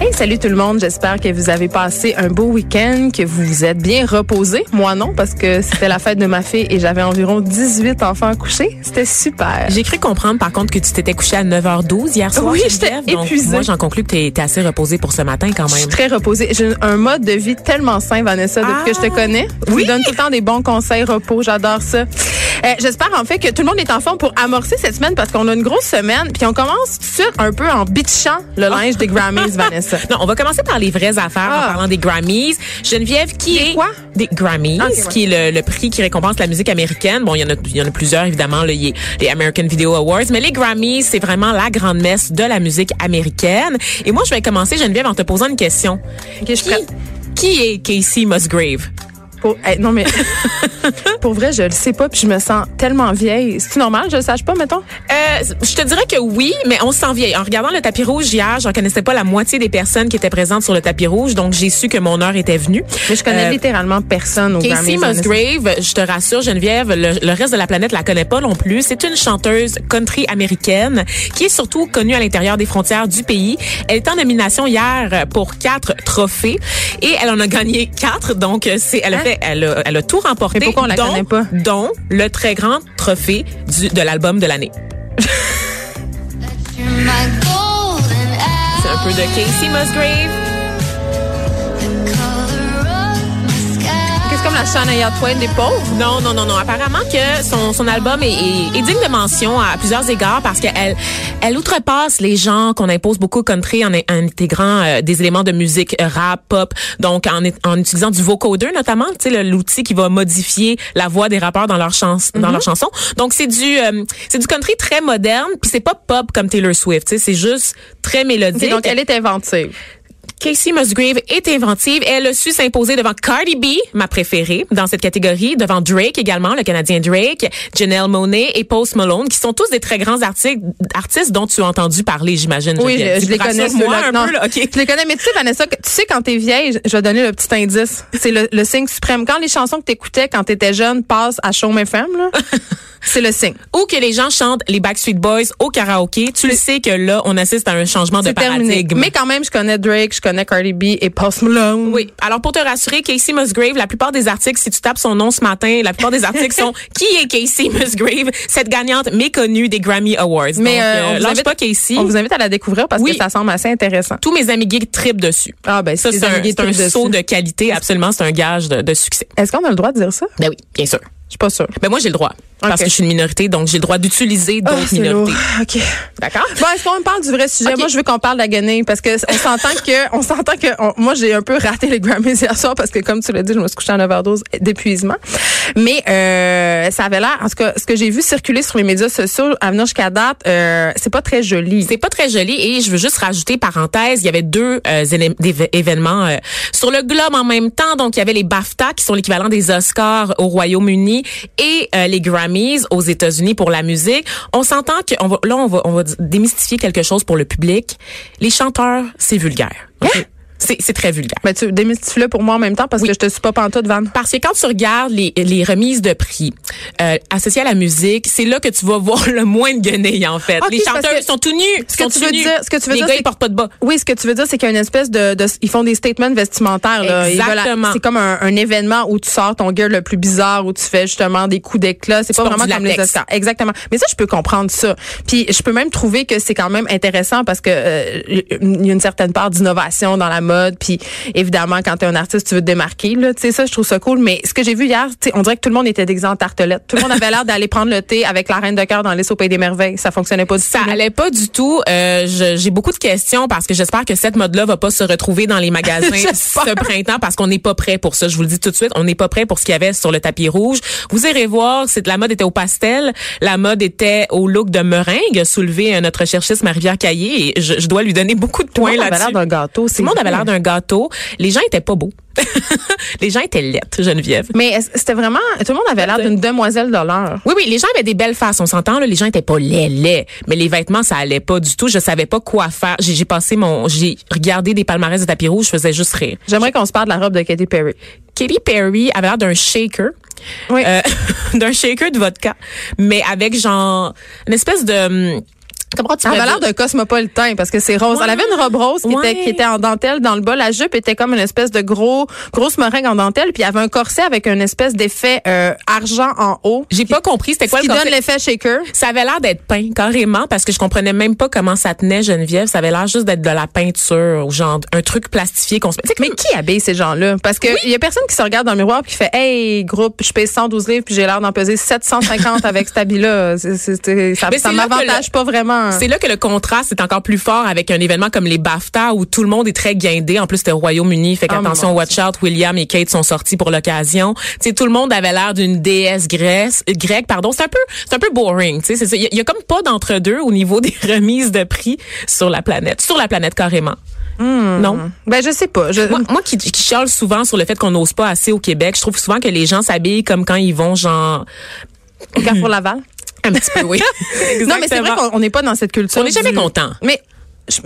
Hey, salut tout le monde. J'espère que vous avez passé un beau week-end, que vous vous êtes bien reposés. Moi non, parce que c'était la fête de ma fille et j'avais environ 18 enfants couchés. C'était super. J'ai cru comprendre, par contre, que tu t'étais couché à 9h12 hier soir. Oui, j'étais épuisée. Moi, j'en conclus que tu étais assez reposé pour ce matin quand Je suis même. très reposée. J'ai un mode de vie tellement sain, Vanessa, depuis Ah. que je te connais. Tu Oui. donnes tout le temps des bons conseils, repos. J'adore ça. Euh, J'espère en fait que tout le monde est en forme pour amorcer cette semaine parce qu'on a une grosse semaine. Puis on commence sur un peu en bitchant le linge des Grammys, Vanessa. Non, on va commencer par les vraies affaires Ah. en parlant des Grammys. Geneviève, qui Des est quoi? des Grammys, Ah, ouais. qui est le, le prix qui récompense la musique américaine. Bon, il y en a, il y en a plusieurs évidemment, a les American Video Awards, mais les Grammys, c'est vraiment la grande messe de la musique américaine. Et moi, je vais commencer Geneviève en te posant une question. Qui est Casey Musgrave? Pour, hey, non, mais pour vrai, je le sais pas, puis je me sens tellement vieille. C'est normal, je le sache pas, mettons? Euh, je te dirais que oui, mais on se sent vieille. En regardant le tapis rouge hier, j'en connaissais pas la moitié des personnes qui étaient présentes sur le tapis rouge, donc j'ai su que mon heure était venue. Mais je connais Euh, littéralement personne au Casey. Musgrave, je te rassure Geneviève, le, le reste de la planète la connaît pas non plus. C'est une chanteuse country américaine qui est surtout connue à l'intérieur des frontières du pays. Elle est en nomination hier pour quatre trophées et elle en a gagné quatre. Donc c'est, elle a Hein? fait, elle a, elle a tout remporté. Mais pourquoi on la dont- connaît pas? Dont le très grand trophée du, de l'album de l'année. C'est un peu de Casey Musgrave. Qu'est-ce comme la Shania Twain des pauvres? Non, non, non, non. Apparemment que son, son album est, est- est digne de mention à plusieurs égards parce qu'elle elle outrepasse les gens qu'on impose beaucoup au country en, en intégrant euh, des éléments de musique euh, rap, pop, donc en, en utilisant du vocoder notamment, tu sais l'outil qui va modifier la voix des rappeurs dans leurs chans dans leurs chansons. Donc c'est du euh, c'est du country très moderne, puis c'est pas pop comme Taylor Swift, tu sais, c'est juste très mélodique. Ok, donc, elle est inventive. Casey Musgrave est inventive. Elle a su s'imposer devant Cardi B, ma préférée dans cette catégorie, devant Drake également, le Canadien Drake, Janelle Monáe et Post Malone, qui sont tous des très grands artistes, artistes dont tu as entendu parler, j'imagine. Oui, je, les connais. moi un Non, peu, là. Je les connais, mais tu sais, Vanessa, tu sais, quand t'es vieille, je je vais donner le petit indice. C'est le, le signe suprême. Quand les chansons que t'écoutais quand t'étais jeune passent à Show FM, là, c'est le signe. Ou que les gens chantent les Backstreet Boys au karaoké, tu le sais que là, on assiste à un changement de terminé. paradigme. Mais quand même, je connais Drake, je connais Cardi B et Post Malone. Oui. Alors, pour te rassurer, Casey Musgrave, la plupart des articles, si tu tapes son nom ce matin, la plupart des articles sont qui est Casey Musgrave, cette gagnante méconnue des Grammy Awards. Mais Donc, euh, on, vous invite, pas Casey. on vous invite à la découvrir parce Oui. que ça semble assez intéressant. Tous mes amis geeks tripent dessus. Ah, ben, Ça, c'est un, saut de qualité, absolument. C'est un gage de, de succès. Est-ce qu'on a le droit de dire ça? Ben oui, bien sûr. Je suis pas sûre. Ben moi, j'ai le droit. Parce que je suis une minorité, donc j'ai le droit d'utiliser Ah, d'autres minorités. lourd. OK. D'accord? Bon, est-ce qu'on parle du vrai sujet? Moi, je veux qu'on parle de la guenille parce que on s'entend que, on s'entend que, on- moi, j'ai un peu raté les Grammys hier soir parce que, comme tu l'as dit, je me suis couchée en overdose d'épuisement. Mais, euh, ça avait l'air, en tout cas, ce que j'ai vu circuler sur les médias sociaux à venir jusqu'à date, euh, c'est pas très joli. C'est pas très joli et je veux juste rajouter parenthèse, il y avait deux euh, événements euh, sur le globe en même temps. Donc il y avait les BAFTA qui sont l'équivalent des Oscars au Royaume-Uni et euh, les Grammys aux États-Unis pour la musique. On s'entend que là on va démystifier quelque chose pour le public. Les chanteurs, c'est vulgaire. C'est c'est très vulgaire. Ben, tu démystifie-le pour moi en même temps parce que je te suis pas pantoute, Van. Parce que quand tu regardes les, les remises de prix euh, associées à la musique, c'est là que tu vas voir le moins de guenilles en fait. Les chanteurs que sont tout nus. ce que sont tu veux nus. dire- ce que tu veux les dire, gars ils portent pas de bas. Oui, ce que tu veux dire, c'est qu'il y a une espèce de, de- ils font des statements vestimentaires. Là. Exactement. C'est comme un, un événement où tu sors ton gear le plus bizarre, où tu fais justement des coups d'éclat. C'est pas vraiment comme les. Oscars. Exactement. Mais ça, je peux comprendre ça. Puis je peux même trouver que c'est quand même intéressant parce que euh, il y a une certaine part d'innovation dans la mode. Puis évidemment, quand tu es un artiste, tu veux te démarquer. Là, tu sais ça, je trouve ça cool. Mais ce que j'ai vu hier, tu sais, on dirait que tout le monde était déguisé en tartelette. Tout le monde avait l'air d'aller prendre le thé avec la reine de cœur dans les au pays des merveilles. Ça fonctionnait pas du Ça tout. là. allait pas du tout. Euh, J'ai beaucoup de questions parce que j'espère que cette mode-là va pas se retrouver dans les magasins ce printemps parce qu'on n'est pas prêt pour ça. Je vous le dis tout de suite, on n'est pas prêt pour ce qu'il y avait sur le tapis rouge. Vous irez voir, c'est la mode était au pastel, la mode était au look de meringue, soulevé euh, notre chercheuse Marie-Pierre Caillé et je, je dois lui donner beaucoup de Tout le points monde avait là-dessus. l'air d'un gâteau. Tout le monde avait d'un gâteau. Les gens étaient pas beaux. les gens étaient lettres, Geneviève. Mais c'était vraiment, tout le monde avait l'air d'une demoiselle de l'heure. Oui, oui, les gens avaient des belles faces, on s'entend, là, les gens étaient pas laids, laids, mais les vêtements, ça allait pas du tout. Je savais pas quoi faire. J'ai j'ai passé mon, j'ai regardé des palmarès de tapis rouge, je faisais juste rire. J'aimerais qu'on se parle de la robe de Katy Perry. Katy Perry avait l'air d'un shaker. Oui. Euh, d'un shaker de vodka, mais avec genre une espèce de tu Elle avait l'air de cosmopolitain parce que c'est rose. Ouais. Elle avait une robe rose qui, Ouais. était, qui était en dentelle dans le bas. La jupe était comme une espèce de gros grosse meringue en dentelle. Puis il y avait un corset avec une espèce d'effet euh, argent en haut. J'ai pas compris c'était quoi qui donne l'effet shaker. Ça avait l'air d'être peint carrément parce que je comprenais même pas comment ça tenait Geneviève. Ça avait l'air juste d'être de la peinture ou genre un truc plastifié qu'on se. Mais qui habille ces gens-là? Parce que il y a personne qui se regarde dans le miroir puis qui fait Hey, groupe, je pèse 112 livres puis j'ai l'air d'en peser 750 avec cet habit-là. Ça, ça m'avantage pas vraiment. C'est là que le contraste est encore plus fort avec un événement comme les BAFTA où tout le monde est très guindé. En plus, c'était au Royaume-Uni. Fait Oh, qu'attention, mon watch out, William et Kate sont sortis pour l'occasion. Tu tout le monde avait l'air d'une déesse grecque, grecque, pardon. C'est un peu, c'est un peu boring, tu sais. Il y, a- il y a comme pas d'entre-deux au niveau des remises de prix sur la planète. Sur la planète, carrément. Non? Ben je sais pas. Je, Moi, moi qui, qui chiale souvent sur le fait qu'on n'ose pas assez au Québec, je trouve souvent que les gens s'habillent comme quand ils vont genre au Carrefour Laval? Un petit peu oui. Non, mais c'est vrai qu'on on n'est pas dans cette culture. On n'est jamais content. Mais je,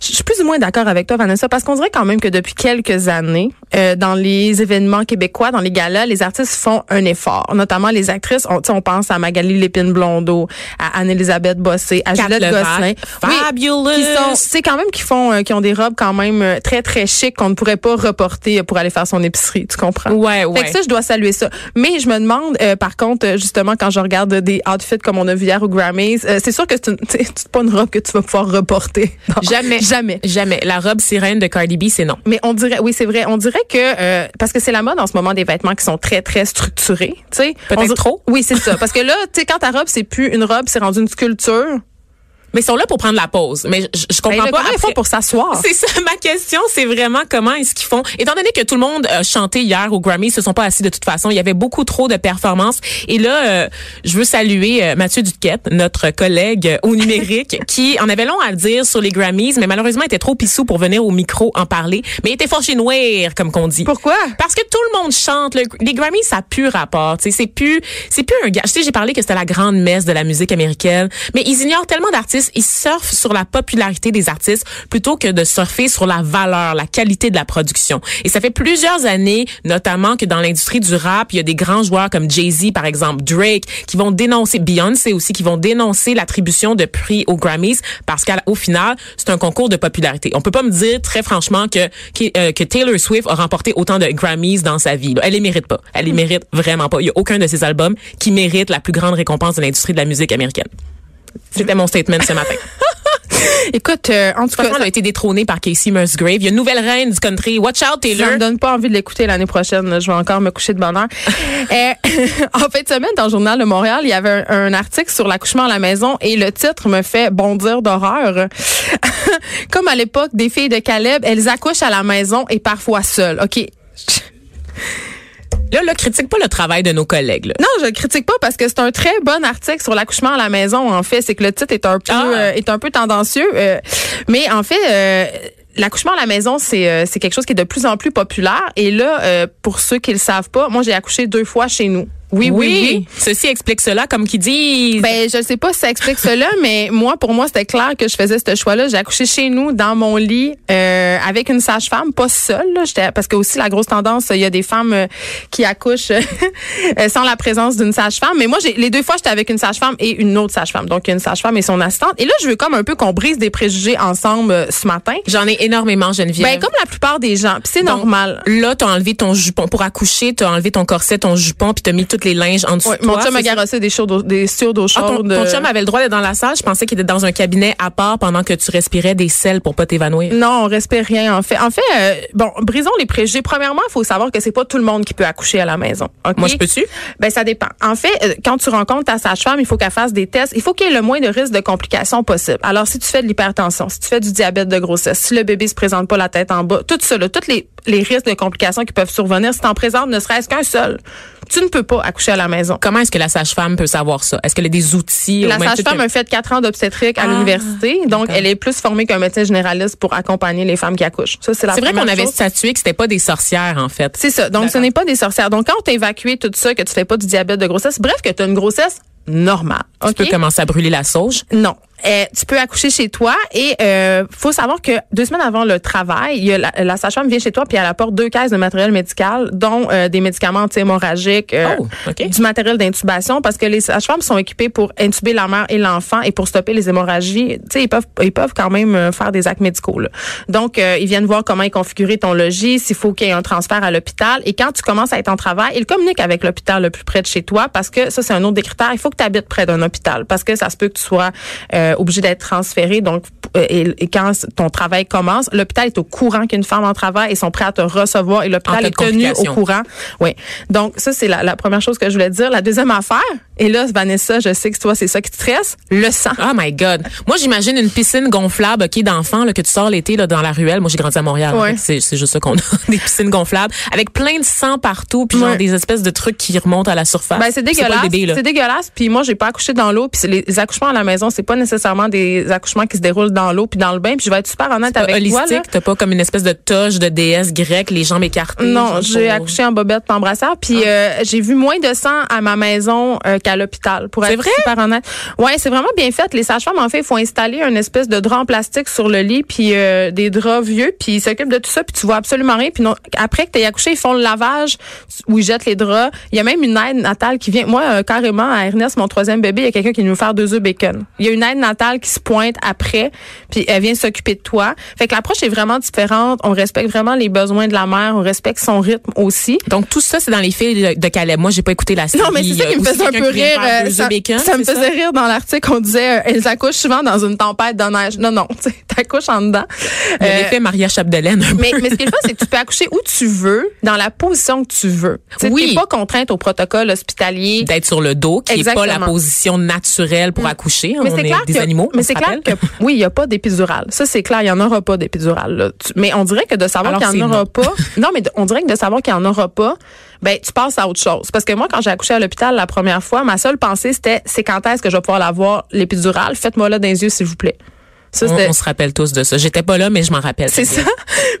je suis plus ou moins d'accord avec toi, Vanessa, parce qu'on dirait quand même que depuis quelques années, euh, dans les événements québécois, dans les galas, les artistes font un effort. Notamment les actrices. On, on pense à Magali Lépine-Blondeau, à Anne-Elisabeth Bossé, à Juliette. Gosselin. Fabulous. sont, c'est quand même qui font, euh, qui ont des robes quand même euh, très très chic qu'on ne pourrait pas reporter pour aller faire son épicerie. Tu comprends? Ouais, Fait ouais. que ça, je dois saluer ça. Mais je me demande, euh, par contre, euh, justement, quand je regarde des outfits comme on a vu hier au Grammys, euh, c'est sûr que c'est pas une robe que tu vas pouvoir reporter. Jamais. Jamais. Jamais. La robe sirène de Cardi B, c'est non. Mais on dirait, oui, c'est vrai. On dirait que euh, parce que c'est la mode en ce moment des vêtements qui sont très très structurés. Tu sais, Peut-être trop. Oui, c'est ça. Parce que là, tu sais, quand ta robe c'est plus une robe, c'est rendu une sculpture. Mais ils sont là pour prendre la pause. Mais je, je comprends là, pas. ils font après- pour s'asseoir C'est ça ma question, c'est vraiment comment est-ce qu'ils font? Étant donné que tout le monde a chanté hier au Grammy, ils se sont pas assis de toute façon. Il y avait beaucoup trop de performances. Et là, euh, je veux saluer euh, Mathieu Duquette, notre collègue au numérique, qui en avait long à le dire sur les Grammys, mais malheureusement était trop pissou pour venir au micro en parler. Mais il était fort noir, comme qu'on dit. Pourquoi? Parce que tout le monde chante. Le- les Grammys, ça a plus rapport. C'est plus, c'est plus un gars. Tu sais, j'ai parlé que c'était la grande messe de la musique américaine, mais ils ignorent tellement d'artistes. Ils surfent sur la popularité des artistes plutôt que de surfer sur la valeur, la qualité de la production. Et ça fait plusieurs années, notamment que dans l'industrie du rap, il y a des grands joueurs comme Jay-Z, par exemple, Drake, qui vont dénoncer, Beyoncé aussi, qui vont dénoncer l'attribution de prix aux Grammys parce qu'au final, c'est un concours de popularité. On peut pas me dire très franchement que, que, euh, que Taylor Swift a remporté autant de Grammys dans sa vie. Elle les mérite pas. Elle les mérite vraiment pas. Il y a aucun de ses albums qui mérite la plus grande récompense de l'industrie de la musique américaine. C'était mon statement ce matin. Écoute, euh, en tout cas, elle a été détrônée par Casey Musgrave. Il y a une nouvelle reine du country. Watch out, Ça Taylor. me donne pas envie de l'écouter l'année prochaine. là. Je vais encore me coucher de bonne heure. Euh, en fin de semaine, dans le journal de Montréal, il y avait un, un article sur l'accouchement à la maison et le titre me fait bondir d'horreur. Comme à l'époque des filles de Caleb, elles accouchent à la maison et parfois seules. OK. Là, là, critique pas le travail de nos collègues. Là. Non, je critique pas parce que c'est un très bon article sur l'accouchement à la maison. En fait, c'est que le titre est un peu Ah. euh, est un peu tendancieux, euh, mais en fait. euh, L'accouchement à la maison, c'est euh, c'est quelque chose qui est de plus en plus populaire. Et là, euh, pour ceux qui le savent pas, moi j'ai accouché deux fois chez nous. Oui, oui, oui. Ceci explique cela, comme qui disent. Ben, je sais pas si ça explique cela, mais moi, pour moi, c'était clair que je faisais ce choix-là. J'ai accouché chez nous, dans mon lit, euh, avec une sage-femme, pas seule. Là. J'étais- parce que aussi la grosse tendance, il y a des femmes euh, qui accouchent euh, sans la présence d'une sage-femme. Mais moi, j'ai les deux fois, j'étais avec une sage-femme et une autre sage-femme. Donc, une sage-femme et son assistante. Et là, je veux comme un peu qu'on brise des préjugés ensemble euh, ce matin. J'en ai énormément, Geneviève. Ben, comme la plupart des gens. Puis c'est Donc, normal. Là, t'as enlevé ton jupon. Pour accoucher, t'as enlevé ton corset, ton jupon, puis t'as mis toutes les linges en dessous de mon chum a garossé des, chaudes, des d'eau Ah, ton, chaude. ton euh, chum avait le droit d'être dans la salle. Je pensais qu'il était dans un cabinet à part pendant que tu respirais des sels pour pas t'évanouir. Non, on respire rien en fait. En fait, euh, bon, brisons les préjugés. Premièrement, il faut savoir que c'est pas tout le monde qui peut accoucher à la maison. Moi, je peux-tu? Ben ça dépend. En fait, euh, quand tu rencontres ta sage-femme, il faut qu'elle fasse des tests. Il faut qu'il y ait le moins de risques de complications possible. Alors, si tu fais de l'hypertension, si tu fais du diabète de grossesse, si le bébé se présente pas la tête en bas, tout ça, là, tous les, les risques de complications qui peuvent survenir, si tu en présentes ne serait-ce qu'un seul, tu ne peux pas accoucher à la maison. Comment est-ce que la sage-femme peut savoir ça? Est-ce qu'elle a des outils? La sage-femme que- a fait quatre ans d'obstétrique à Ah, l'université, donc elle est plus formée qu'un médecin généraliste pour accompagner les femmes qui accouchent. Ça, c'est la C'est vrai qu'on avait statué que c'était pas des sorcières, en fait. C'est ça. Donc, ce n'est pas des sorcières. Donc, quand on t'a évacué tout ça, que tu fais pas du diabète de grossesse, bref, que tu as une grossesse normale. Tu peux commencer à brûler la sauge? Non. Euh, tu peux accoucher chez toi et euh, faut savoir que deux semaines avant le travail, il y a la, la sage-femme vient chez toi puis elle apporte deux caisses de matériel médical, dont euh, des médicaments anti-hémorragiques, euh, Oh, du matériel d'intubation, parce que les sages-femmes sont équipées pour intuber la mère et l'enfant et pour stopper les hémorragies. Tu sais, ils peuvent, ils peuvent quand même euh, faire des actes médicaux. là. Donc, euh, ils viennent voir comment est configuré ton logis, s'il faut qu'il y ait un transfert à l'hôpital. Et quand tu commences à être en travail, ils communiquent avec l'hôpital le plus près de chez toi parce que ça, c'est un autre des critères. Il faut que tu habites près d'un hôpital parce que ça se peut que tu sois euh, obligé d'être transféré. Donc, euh, et, et quand ton travail commence, l'hôpital est au courant qu'une femme en travail et sont prêts à te recevoir et l'hôpital est tenu au courant. Oui. Donc, ça, c'est la, la première chose que je voulais dire. La deuxième affaire, et là, Vanessa, je sais que toi, c'est ça qui te stresse, le sang. Oh my God. Moi, j'imagine une piscine gonflable, OK, d'enfants, là, que tu sors l'été, dans la ruelle. Moi, j'ai grandi à Montréal. Ouais. C'est, juste ça qu'on a. Des piscines gonflables. Avec plein de sang partout, puis genre Ouais. des espèces de trucs qui remontent à la surface. Ben, c'est dégueulasse. C'est dégueulasse. Puis moi, j'ai pas accouché dans l'eau. Puis les, les accouchements à la maison, c'est pas nécessairement des accouchements qui se déroulent dans l'eau puis dans le bain. Puis je vais être super honnête avec toi. holistique, Là. t'as pas comme une espèce de toge de déesse grecque, les jambes écartées. Non, j'ai accouché en bobette en brassière. Puis euh, j'ai vu moins de sang à ma maison euh, qu'à l'hôpital. Pour être vrai? super honnête. Ouais, c'est vraiment bien fait. Les sages-femmes, en fait, il faut installer une espèce de drap en plastique sur le lit, puis euh, des draps vieux, puis ils s'occupent de tout ça, puis tu vois absolument rien. Puis non, après que tu accouché, ils font le lavage où ils jettent les draps. Il y a même une aide natale qui vient. Moi, carrément, à Ernest, mon troisième bébé, il y a quelqu'un qui vient nous faire deux œufs bacon. Il y a une aide qui se pointe après, puis elle vient s'occuper de toi. Fait que l'approche est vraiment différente. On respecte vraiment les besoins de la mère. On respecte son rythme aussi. Donc, tout ça, c'est dans les filles de, Caleb. Moi, j'ai pas écouté la série. Non, mais c'est ça qui me Euh, faisait un peu rire. euh, ça, œufs bacon, ça me faisait rire dans l'article. On disait, euh, elles accouchent souvent dans une tempête de neige. Non, non, t'accouches en dedans. Euh, l'effet Maria Chapdelaine. un peu. mais, mais ce qui est c'est que tu peux accoucher où tu veux, dans la position que tu veux. Tu sais, Oui. T'es pas contrainte au protocole hospitalier. D'être sur le dos, qui est pas la position naturelle pour accoucher. Mais on c'est est clair que, animaux. mais c'est clair que oui, il y a pas d'épidural. Ça c'est clair, il y en aura pas d'épidural. là. Tu- Mais on dirait que de savoir qu'il y en aura non. pas. Non, mais on dirait que de savoir qu'il y en aura pas, ben tu passes à autre chose. Parce que moi, quand j'ai accouché à l'hôpital la première fois, ma seule pensée c'était c'est quand est-ce que je vais pouvoir l'avoir l'épidural. Faites-moi là dans les yeux s'il vous plaît. Ça, On, on se rappelle tous de ça. J'étais pas là, mais je m'en rappelle. c'est ça.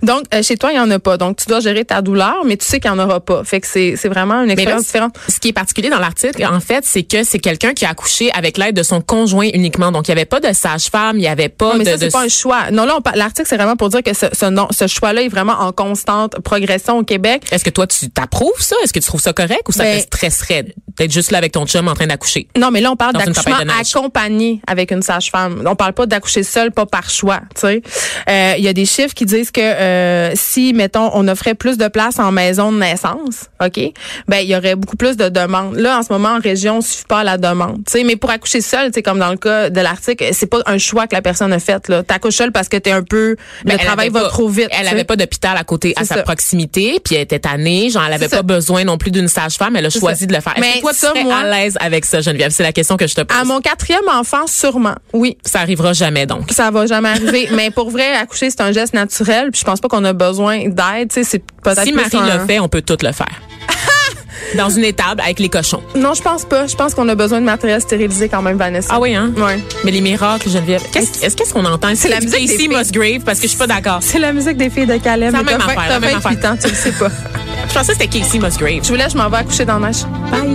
Donc, euh, chez toi, il y en a pas. Donc, tu dois gérer ta douleur, mais tu sais qu'il y en aura pas. Fait que c'est c'est vraiment une là, expérience différente. ce qui est particulier dans l'article, en fait, c'est que c'est quelqu'un qui a accouché avec l'aide de son conjoint uniquement. Donc, il n'y avait pas de sage-femme, il n'y avait pas Non, mais de... ça, c'est de- pas un choix. Non, là, l'article, c'est vraiment pour dire que ce, ce, non- ce choix-là est vraiment en constante progression au Québec. Est-ce que toi, tu t'approuves ça? Est-ce que tu trouves ça correct ou ça Ben- te stresserait d'être juste là avec ton chum en train d'accoucher? Non, mais là, on parle d'accouchement accompagné avec une sage-femme. On parle pas d'accoucher seul, pas par choix. Tu sais, Euh, il y a des chiffres qui disent que euh, si, mettons, on offrait plus de place en maison de naissance, ok, ben il y aurait beaucoup plus de demandes. Là, en ce moment, en région, on suffit pas à la demande. Tu sais, mais pour accoucher seul, tu sais, comme dans le cas de l'article, c'est pas un choix que la personne a fait. Là, t'accouches seul parce que t'es un peu, Ben, le travail va pas- trop vite. Elle tu sais. avait pas d'hôpital à côté, à sa proximité, puis elle était tannée. Genre, elle avait pas ça. besoin non plus d'une sage-femme. Elle a choisi ça. de le faire. Mais toi, tu ça, serais moi- à l'aise avec ça, Geneviève? C'est la question que je te pose. À mon quatrième enfant, sûrement. Oui. Ça arrivera jamais, donc. Ça va jamais arriver. mais pour vrai, accoucher, c'est un geste naturel. Puis je pense pas qu'on a besoin d'aide. Tu sais, c'est peut-être Si Marie un- le fait, on peut tout le faire. Dans une étable avec les cochons. Non, je pense pas. Je pense qu'on a besoin de matériel stérilisé quand même, Vanessa. Ah oui, hein? Ouais. Mais les miracles, Geneviève. Qu'est-ce est-ce qu'est-ce qu'on entend? C'est la musique filles. Musgrave, parce que je suis pas d'accord. C'est la musique des filles de la mais même affaire, même 28 ans, tu le sais pas. Je pensais que c'était Casey Musgrave. Je voulais, je m'en vais accoucher dans la neige. Bye.